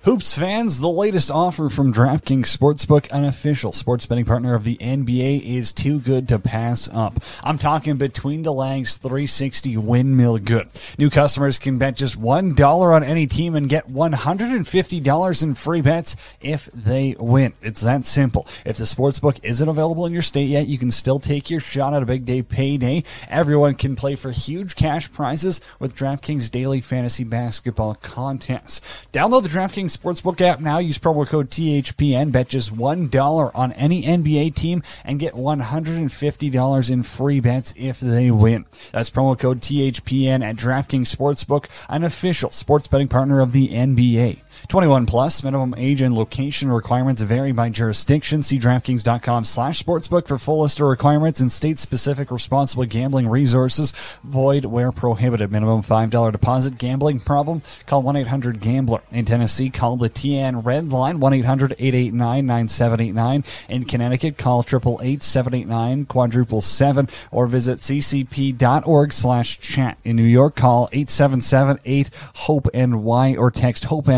S5: Hoops fans, the latest offer from DraftKings Sportsbook, an official sports betting partner of the NBA, is too good to pass up. I'm talking between the legs 360 windmill good. New customers can bet just $1 on any team and get $150 in free bets if they win. It's that simple. If the sportsbook isn't available in your state yet, you can still take your shot at a big day payday. Everyone can play for huge cash prizes with DraftKings daily fantasy basketball contests. Download the DraftKings Sportsbook app now. Use promo code THPN. Bet just $1 on any NBA team and get $150 in free bets if they win. That's promo code THPN at DraftKings Sportsbook, an official sports betting partner of the NBA. 21 plus minimum age and location requirements vary by jurisdiction. See DraftKings.com slash sportsbook for full list of requirements and state specific responsible gambling resources. Void where prohibited. Minimum $5 deposit. Gambling problem? Call 1-800-GAMBLER. In Tennessee, call the TN Red Line 1-800-889-9789. In Connecticut, call 888-789 quadruple 7 or visit ccp.org slash chat. In New York, call 877-8 HOPE NY or text HOPE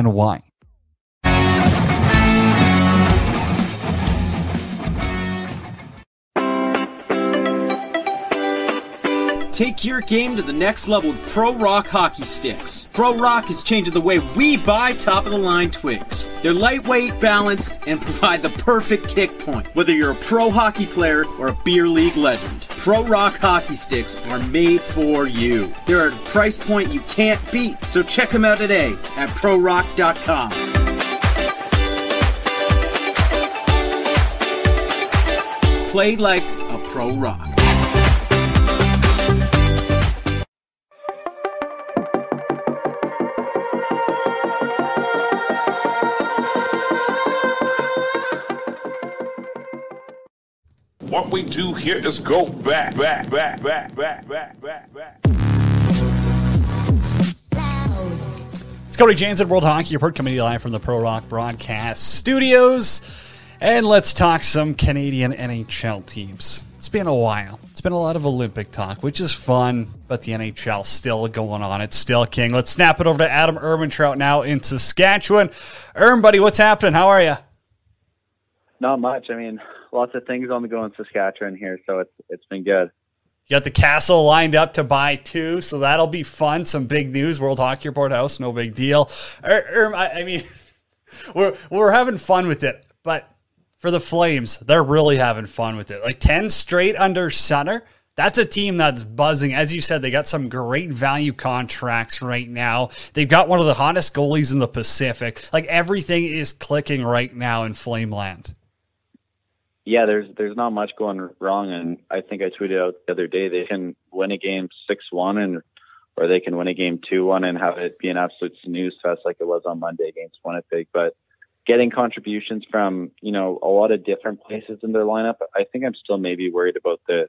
S4: Take your game to the next level with Pro Rock hockey sticks. Pro Rock is changing the way we buy top of the line twigs. They're lightweight, balanced, and provide the perfect kick point, whether you're a pro hockey player or a beer league legend. Pro Rock hockey sticks are made for you. They're at a price point you can't beat, so check them out today at prorock.com. Play like a pro rock.
S6: What we do here is go back, back, back, back, back, back, back, back.
S5: It's Cody Jansen, World Hockey Report, coming to you live from the Pro Rock Broadcast Studios. And let's talk some Canadian NHL teams. It's been a while. It's been a lot of Olympic talk, which is fun, but the NHL still going on. It's still king. Let's snap it over to Adam Ermintrout now in Saskatchewan. Erm, buddy, what's happening? How are you?
S8: Not much. I mean, lots of things on the go in Saskatchewan here, so it's it's been good.
S5: You got the castle lined up to buy two, so that'll be fun. Some big news. World Hockey Report House, no big deal. Er, I, mean, we're we're having fun with it, but for the Flames, they're really having fun with it. Like 10 straight under center. That's a team that's buzzing. As you said, they got some great value contracts right now. They've got one of the hottest goalies in the Pacific. Like everything is clicking right now in Flameland.
S8: Yeah, there's there's not much going wrong, and I think I tweeted out the other day they can win a game six one, and or they can win a game two one and have it be an absolute snooze fest like it was on Monday against Winnipeg. But getting contributions from you know a lot of different places in their lineup. I think I'm still maybe worried about the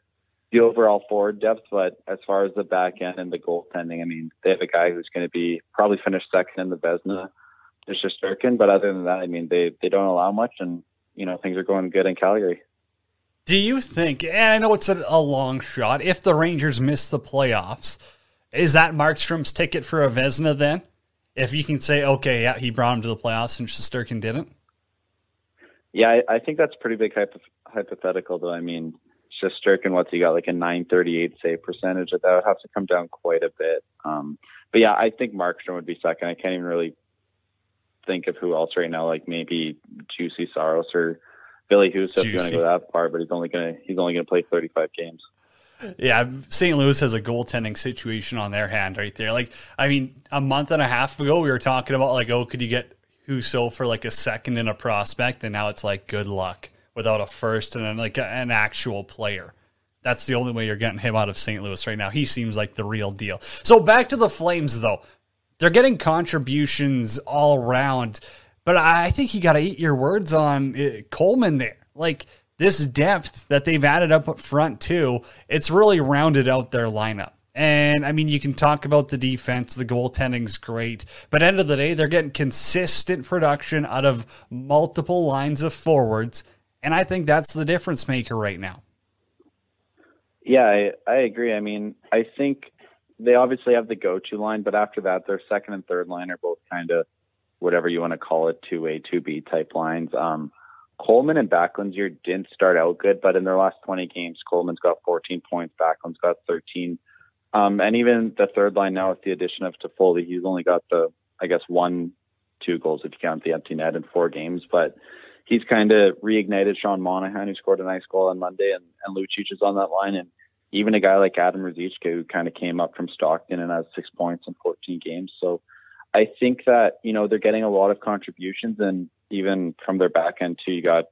S8: the overall forward depth, but as far as the back end and the goaltending, I mean they have a guy who's going to be probably finished second in the Vezina, Shesterkin. But other than that, I mean they they don't allow much, and you know things are going good in Calgary.
S5: Do you think, and I know it's a, a long shot, if the Rangers miss the playoffs, is that Markstrom's ticket for a Vezina then? if you can say, okay, yeah, he brought him to the playoffs and Shesterkin didn't.
S8: Yeah, I, I think that's pretty big hypo- hypothetical, though. I mean, Shesterkin, what's he got, like a 938 save percentage? That would have to come down quite a bit. Um, but yeah, I think Markstrom would be second. I can't even really think of who else right now, like maybe Juicy Saros or Billy Husso if you want to go that far, but he's only gonna he's only gonna play 35 games.
S5: Yeah, St. Louis has a goaltending situation on their hand right there. Like, I mean, a month and a half ago, we were talking about like, oh, could you get Husso for like a second in a prospect, and now it's like, good luck without a first and then like an actual player. That's the only way you're getting him out of St. Louis right now. He seems like the real deal. So back to the Flames, though. They're getting contributions all around, but I think you got to eat your words on uh, Coleman there. Like this depth that they've added up up front too, it's really rounded out their lineup. And I mean, you can talk about the defense, the goaltending's great, but end of the day, they're getting consistent production out of multiple lines of forwards, and I think that's the difference maker right now.
S8: Yeah, I, I agree. I mean, I think they obviously have the go-to line, but after that, their second and third line are both kind of whatever you want to call it, two A, two B type lines. Um, Coleman and Backlund's year didn't start out good, but in their last 20 games, Coleman's got 14 points, Backlund's got 13. Um, and even the third line now with the addition of Toffoli, he's only got the, I guess, one, two goals if you count the empty net in four games. But he's kind of reignited Sean Monahan, who scored a nice goal on Monday, and, and Lucic is on that line. And even a guy like Adam Ruzicka, who kind of came up from Stockton and has six points in 14 games. So I think that, you know, they're getting a lot of contributions and even from their back end too, you got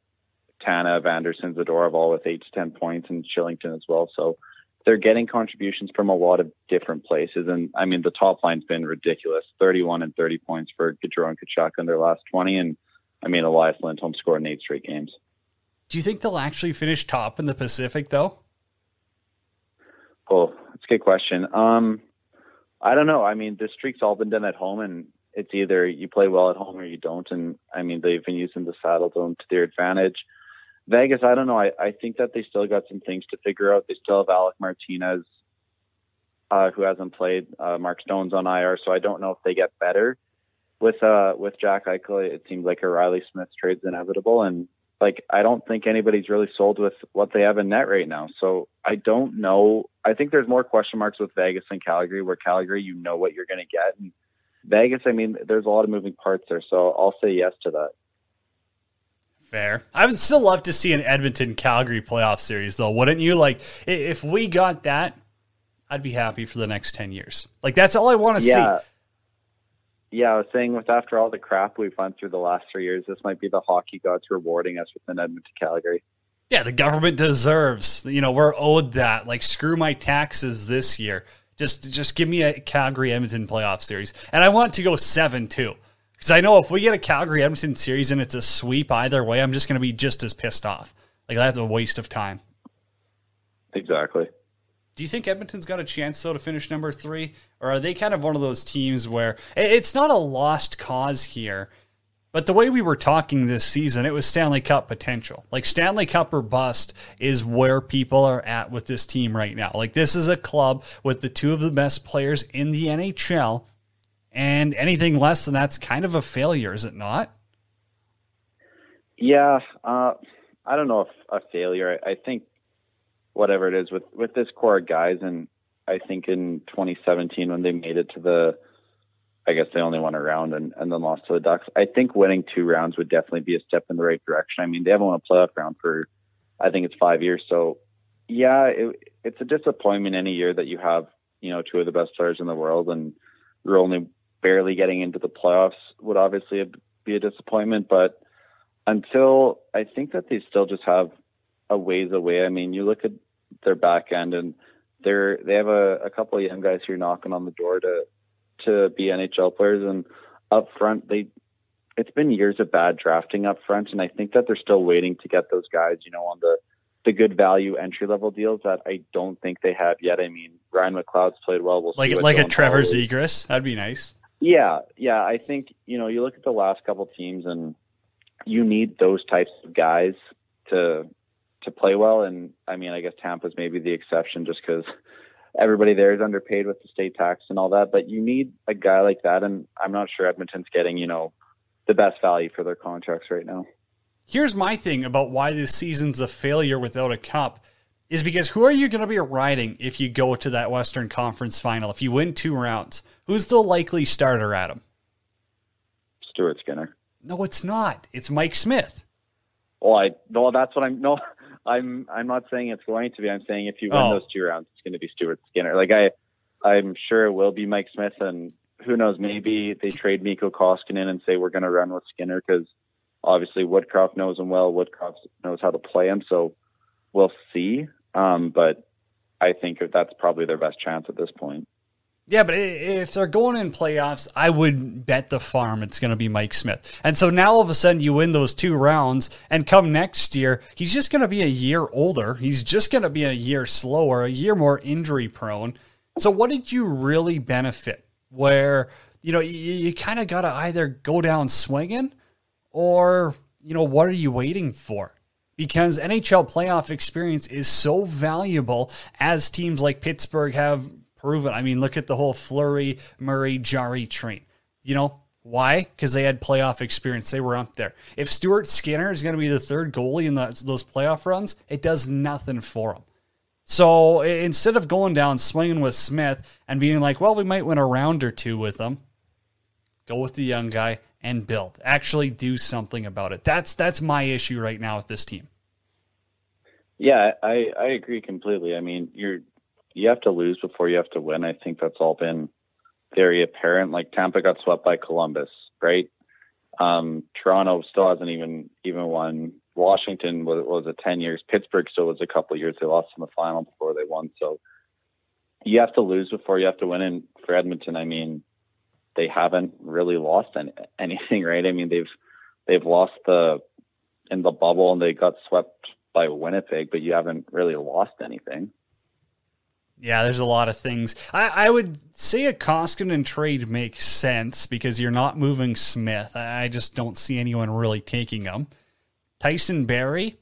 S8: Tanev, Andersson, Zadorov all with eight to 10 points and Kylington as well. So they're getting contributions from a lot of different places. And I mean, the top line's been ridiculous 31 and 30 points for Gaudreau and Tkachuk in their last 20. And I mean, Elias Lindholm scored in eight straight games.
S5: Do you think they'll actually finish top in the Pacific, though?
S8: Oh, that's a good question. Um, I don't know. I mean, the streak's all been done at home, and it's either you play well at home or you don't. And I mean, they've been using the Saddledome to their advantage. Vegas, I don't know. I, I think that they still got some things to figure out. They still have Alec Martinez, uh, who hasn't played. Uh, Mark Stone's on IR, so I don't know if they get better with uh with Jack Eichel. It seems like a Reilly Smith trade's inevitable, and like I don't think anybody's really sold with what they have in net right now. So I don't know I think there's more question marks with Vegas and Calgary, where Calgary, you know what you're going to get. And Vegas, I mean, there's a lot of moving parts there. So I'll say yes to that.
S5: Fair. I would still love to see an Edmonton Calgary playoff series, though, wouldn't you? Like, if we got that, I'd be happy for the next 10 years. Like, that's all I want to
S8: yeah.
S5: see.
S8: Yeah, I was saying with after all the crap we've went through the last three years, this might be the hockey gods rewarding us with an Edmonton Calgary.
S5: Yeah, the government deserves. You know, we're owed that. Like, screw my taxes this year. Just, just give me a Calgary Edmonton playoff series, and I want it to go seven too, because I know if we get a Calgary Edmonton series and it's a sweep either way, I'm just going to be just as pissed off. Like that's a waste of time.
S8: Exactly.
S5: Do you think Edmonton's got a chance though to finish number three, or are they kind of one of those teams where it's not a lost cause here? But the way we were talking this season, it was Stanley Cup potential. Like Stanley Cup or bust is where people are at with this team right now. Like this is a club with the two of the best players in the NHL, and anything less than that's kind of a failure, is it not?
S8: Yeah, uh, I don't know if a failure. I, I think whatever it is with with this core of guys, and I think in 2017 when they made it to the I guess they only won a round and, and then lost to the Ducks. I think winning two rounds would definitely be a step in the right direction. I mean, they haven't won a playoff round for, I think it's five years. So, yeah, it, it's a disappointment any year that you have, you know, two of the best players in the world and you're only barely getting into the playoffs would obviously be a disappointment. But until I think that they still just have a ways away. I mean, you look at their back end and they're, they have a, a couple of young guys who are knocking on the door to, to be NHL players. And up front, they it's been years of bad drafting up front, and I think that they're still waiting to get those guys, you know, on the the good value entry level deals that I don't think they have yet. I mean, Ryan McLeod's played well. We'll
S5: like like a Trevor Zegras. That'd be nice.
S8: Yeah, yeah. I think you know you look at the last couple teams, and you need those types of guys to to play well. And I mean, I guess Tampa's maybe the exception, just because everybody there is underpaid with the state tax and all that. But you need a guy like that, and I'm not sure Edmonton's getting you know the best value for their contracts right now.
S5: Here's my thing about why this season's a failure without a cup is because who are you going to be riding if you go to that Western Conference final? If you win two rounds, who's the likely starter, Adam?
S8: Stuart Skinner.
S5: No, it's not. It's Mike Smith.
S8: Well, I no, that's what I'm no. I'm I'm not saying it's going to be. I'm saying if you win
S5: Oh.
S8: those two rounds, it's going to be Stuart Skinner. Like I, I'm sure it will be Mike Smith, and who knows? Maybe they trade Mikko Koskinen in and say we're going to run with Skinner because obviously Woodcroft knows him well. Woodcroft knows how to play him, so we'll see. Um, but I think that's probably their best chance at this point.
S5: Yeah, but if they're going in playoffs, I would bet the farm it's going to be Mike Smith. And so now all of a sudden you win those two rounds, and come next year, he's just going to be a year older. He's just going to be a year slower, a year more injury prone. So what did you really benefit? Where you know you, you kind of got to either go down swinging, or you know what are you waiting for? because NHL playoff experience is so valuable as teams like Pittsburgh have proven. I mean, look at the whole Fleury, Murray, Jarry train. You know, why? Because they had playoff experience. They were up there. If Stuart Skinner is going to be the third goalie in the, those playoff runs, it does nothing for him. So instead of going down swinging with Smith and being like, well, we might win a round or two with him, go with the young guy and build. Actually do something about it. That's that's my issue right now with this team.
S8: Yeah, I, I agree completely. I mean, you're you have to lose before you have to win. I think that's all been very apparent. Like Tampa got swept by Columbus, right? Um, Toronto still hasn't even even won. Washington was, was a ten years. Pittsburgh still was a couple years. They lost in the final before they won. So you have to lose before you have to win. And for Edmonton, I mean, they haven't really lost any, anything, right? I mean, they've they've lost the in the bubble and they got swept by Winnipeg, but you haven't really lost anything.
S5: Yeah, there's a lot of things. I, I would say a Koskinen trade makes sense because you're not moving Smith. I just don't see anyone really taking him. Tyson Barrie,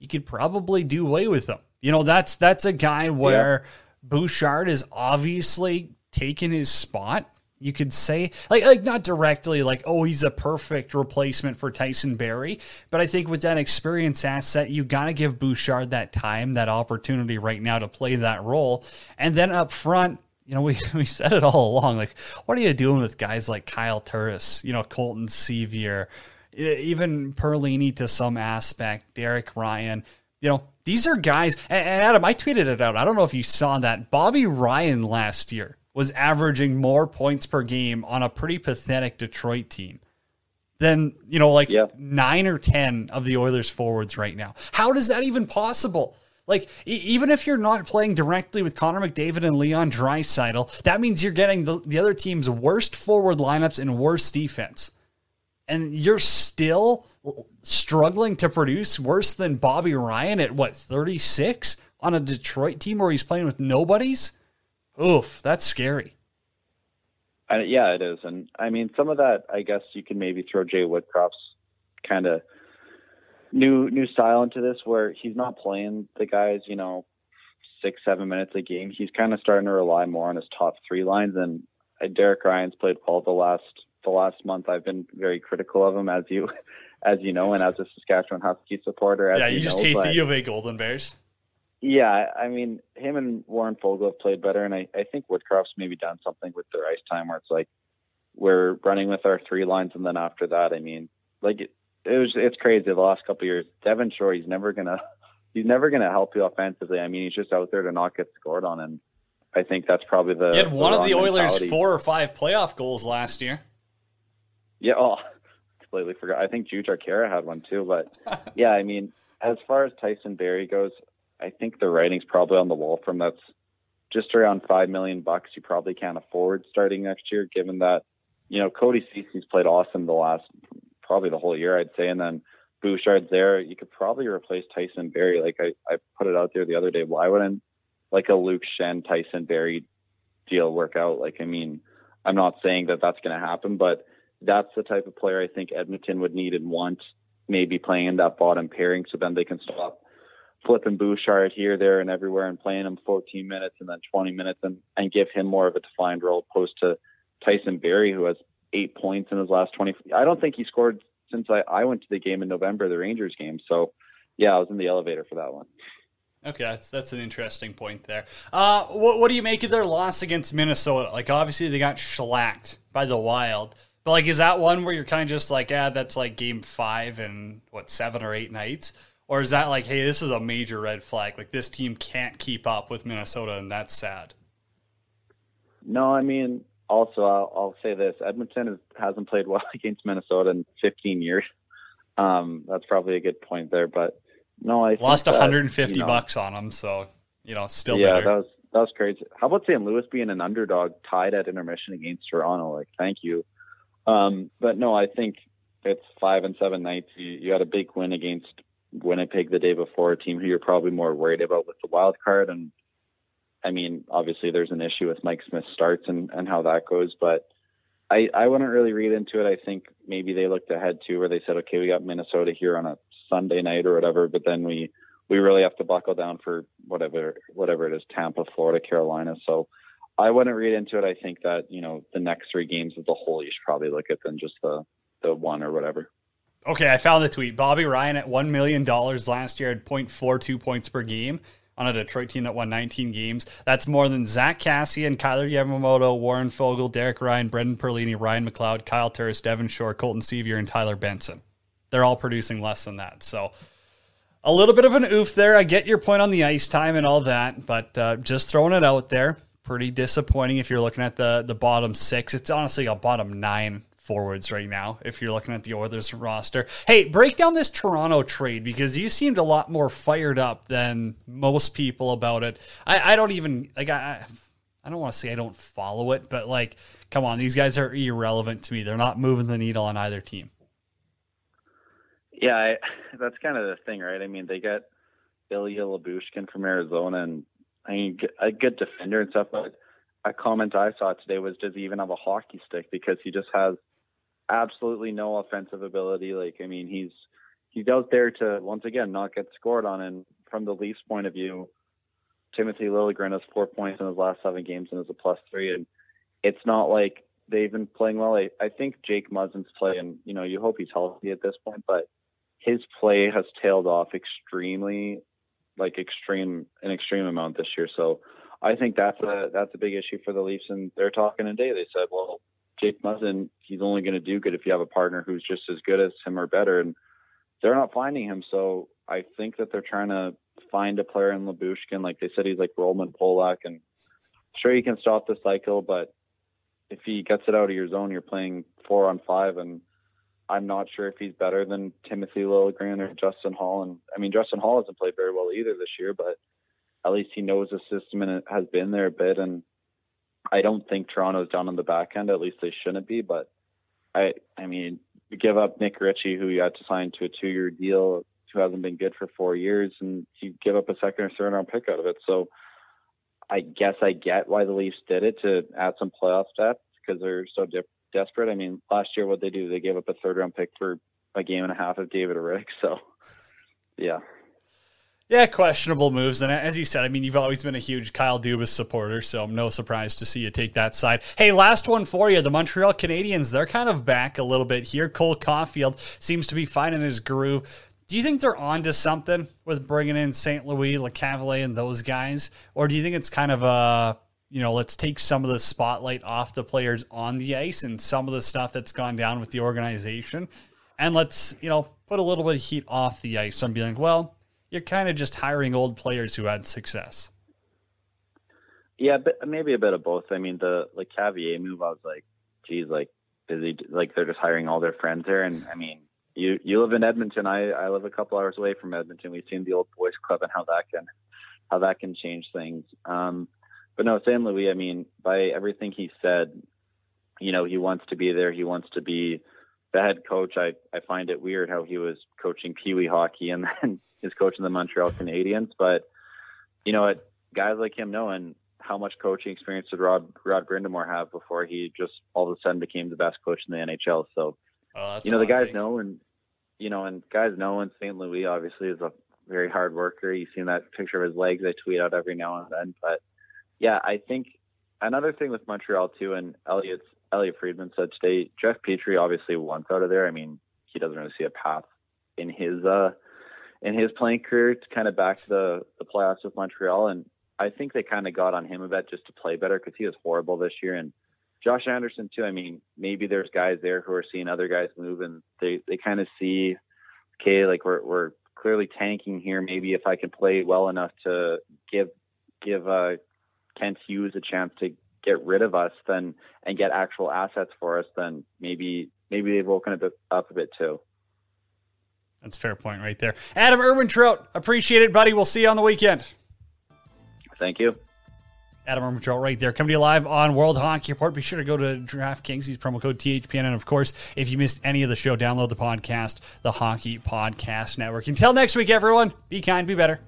S5: you could probably do away with him. You know, that's that's a guy where Bouchard is obviously taken his spot, you could say like like not directly like oh he's a perfect replacement for Tyson Barrie, but I think with that experience asset you got to give Bouchard that time, that opportunity right now to play that role, and then up front. You know, we, we said it all along. Like, what are you doing with guys like Kyle Turris, you know, Colton Sceviour, even Perlini to some aspect, Derek Ryan? You know, these are guys. And Adam, I tweeted it out. I don't know if you saw that. Bobby Ryan last year was averaging more points per game on a pretty pathetic Detroit team than, you know, like yeah. nine or 10 of the Oilers forwards right now. How does that even possible? Like, e- even if you're not playing directly with Connor McDavid and Leon Draisaitl, that means you're getting the, the other team's worst forward lineups and worst defense. And you're still struggling to produce worse than Bobby Ryan at what, 36 on a Detroit team where he's playing with nobodies? Oof, that's scary.
S8: Yeah, it is, and I mean some of that. I guess you can maybe throw Jay Woodcroft's kind of new new style into this, where he's not playing the guys, you know, six seven minutes a game. He's kind of starting to rely more on his top three lines, and uh, Derek Ryan's played well the last the last month. I've been very critical of him, as you as you know, and as a Saskatchewan Husky supporter.
S5: yeah, you,
S8: you
S5: just
S8: know,
S5: hate
S8: but,
S5: the U of A Golden Bears.
S8: Yeah, I mean, him and Warren Foegele have played better, and I, I think Woodcroft's maybe done something with their ice time where it's like we're running with our three lines, and then after that, I mean, like it, it was it's crazy the last couple of years. Devin Shore, he's never gonna he's never gonna help you offensively. I mean, he's just out there to not get scored on, and I think that's probably the.
S5: He had one
S8: the
S5: of the Oilers'
S8: mentality.
S5: four or five playoff goals last year.
S8: Yeah, oh, completely forgot. I think Jujhar Khaira had one too, but yeah, I mean, as far as Tyson Barrie goes, I think the writing's probably on the wall from that's just around five million bucks. You probably can't afford starting next year, given that you know Cody Ceci's played awesome the last probably the whole year, I'd say, and then Bouchard's there. You could probably replace Tyson Barrie. Like I, I put it out there the other day. Why wouldn't like a Luke Schenn Tyson Barrie deal work out? Like I mean, I'm not saying that that's going to happen, but that's the type of player I think Edmonton would need and want. Maybe playing in that bottom pairing, so then they can stop flipping Bouchard here, there, and everywhere and playing him 14 minutes and then 20 minutes and, and give him more of a defined role opposed to Tyson Barrie, who has eight points in his last 20. I don't think he scored since I, I went to the game in November, the Rangers game. So, yeah, I was in the elevator for that one.
S5: Okay, that's that's an interesting point there. Uh, what what do you make of their loss against Minnesota? Like, obviously they got shellacked by the Wild, but like, is that one where you're kind of just like, ah, that's like game five and what seven or eight nights? Or is that like, hey, this is a major red flag? Like this team can't keep up with Minnesota, and that's sad.
S8: No, I mean, also I'll, I'll say this: Edmonton is, hasn't played well against Minnesota in 15 years. Um, that's probably a good point there. But no, I
S5: lost
S8: think that,
S5: 150
S8: you know,
S5: bucks on them, so you know, still
S8: yeah, that was that was crazy. How about St. Louis being an underdog, tied at intermission against Toronto? Like, thank you. Um, but no, I think it's five and seven nights. You, you had a big win against Winnipeg the day before, a team who you're probably more worried about with the wild card. And I mean, obviously there's an issue with Mike Smith starts and, and how that goes, but I, I wouldn't really read into it. I think maybe they looked ahead too, where they said, okay, we got Minnesota here on a Sunday night or whatever, but then we, we really have to buckle down for whatever, whatever it is, Tampa, Florida, Carolina. So I wouldn't read into it. I think that, you know, the next three games as a whole, you should probably look at than just the, the one or whatever.
S5: Okay, I found the tweet. Bobby Ryan at $1 million last year had 0.42 points per game on a Detroit team that won 19 games. That's more than Zack Kassian, Kailer Yamamoto, Warren Foegele, Derek Ryan, Brendan Perlini, Ryan McLeod, Kyle Turris, Devin Shore, Colton Sceviour, and Tyler Benson. They're all producing less than that. So a little bit of an oof there. I get your point on the ice time and all that, but uh, just throwing it out there. Pretty disappointing if you're looking at the the bottom six. It's honestly a bottom nine forwards right now if you're looking at the Oilers roster. Hey, break down this Toronto trade because you seemed a lot more fired up than most people about it. I, I don't even like I I don't want to say I don't follow it, but like, come on, these guys are irrelevant to me. They're not moving the needle on either team.
S8: Yeah, I, that's kind of the thing, right? I mean, they get Ilya Lyubushkin from Arizona, and I mean, a good defender and stuff. But a comment I saw today was, does he even have a hockey stick? Because he just has absolutely no offensive ability. Like, I mean, he's he's out there to once again not get scored on. And from the Leafs' point of view, Timothy Liljegren has four points in his last seven games and is a plus three. And it's not like they've been playing well. I, I think Jake Muzzin's play, and you know, you hope he's healthy at this point, but his play has tailed off extremely, like extreme, an extreme amount this year. So I think that's a that's a big issue for the Leafs, and they're talking today. They said, well, Jake Muzzin, he's only going to do good if you have a partner who's just as good as him or better, and they're not finding him. So I think that they're trying to find a player in Lyubushkin. Like they said, he's like Roman Polak, and sure he can stop the cycle, but if he gets it out of your zone, you're playing four on five, and I'm not sure if he's better than Timothy Liljegren or Justin Holl. And I mean, Justin Holl hasn't played very well either this year, but at least he knows the system and it has been there a bit. And I don't think Toronto's down on the back end. At least they shouldn't be. But I, I mean, give up Nick Ritchie, who you had to sign to a two-year deal, who hasn't been good for four years, and you give up a second or third round pick out of it. So I guess I get why the Leafs did it to add some playoff depth because they're so de- desperate. I mean, last year what they do, they gave up a third round pick for a game and a half of David Rittich. So, yeah.
S5: Yeah, questionable moves. And as you said, I mean, you've always been a huge Kyle Dubas supporter, so I'm no surprise to see you take that side. Hey, last one for you. The Montreal Canadiens, they're kind of back a little bit here. Cole Caufield seems to be finding his groove. Do you think they're on to something with bringing in St. Louis, LeCavalier, and those guys? Or do you think it's kind of a, you know, let's take some of the spotlight off the players on the ice and some of the stuff that's gone down with the organization? And let's, you know, put a little bit of heat off the ice and be like, well, you're kind of just hiring old players who had success.
S8: Yeah, but maybe a bit of both. I mean, the like Cavier move, I was like, geez, like, he like they're just hiring all their friends there? And I mean, you you live in Edmonton. I I live a couple hours away from Edmonton. We've seen the old boys club and how that can how that can change things. Um, but no, St. Louis. I mean, by everything he said, you know, he wants to be there. He wants to be the head coach. I I find it weird how he was coaching Pee Wee hockey and then is coaching the Montreal Canadiens. But you know, what guys like him knowing how much coaching experience did Rod Rod Brind'Amour have before he just all of a sudden became the best coach in the NHL. So
S5: oh,
S8: you know, the guys know and you know, and guys know and St. Louis obviously is a very hard worker. You've seen that picture of his legs I tweet out every now and then. But yeah, I think another thing with Montreal too, and Elliott's Elliotte Friedman said today, Jeff Petry obviously wants out of there. I mean, he doesn't really see a path in his uh in his playing career to kind of back to the the playoffs with Montreal, and I think they kind of got on him a bit just to play better because he was horrible this year. And Josh Anderson too. I mean, maybe there's guys there who are seeing other guys move, and they they kind of see, okay, like we're we're clearly tanking here. Maybe if I can play well enough to give give uh, Kent Hughes a chance to get rid of us, then and get actual assets for us, then maybe maybe they've woken up, up a bit too.
S5: That's a fair point right there. Adam Ermintrout, appreciate it, buddy. We'll see you on the weekend.
S8: Thank you.
S5: Adam Ermintrout right there. Coming to you live on World Hockey Report. Be sure to go to DraftKings. Use promo code THPN. And of course, if you missed any of the show, download the podcast, the Hockey Podcast Network. Until next week, everyone, be kind, be better.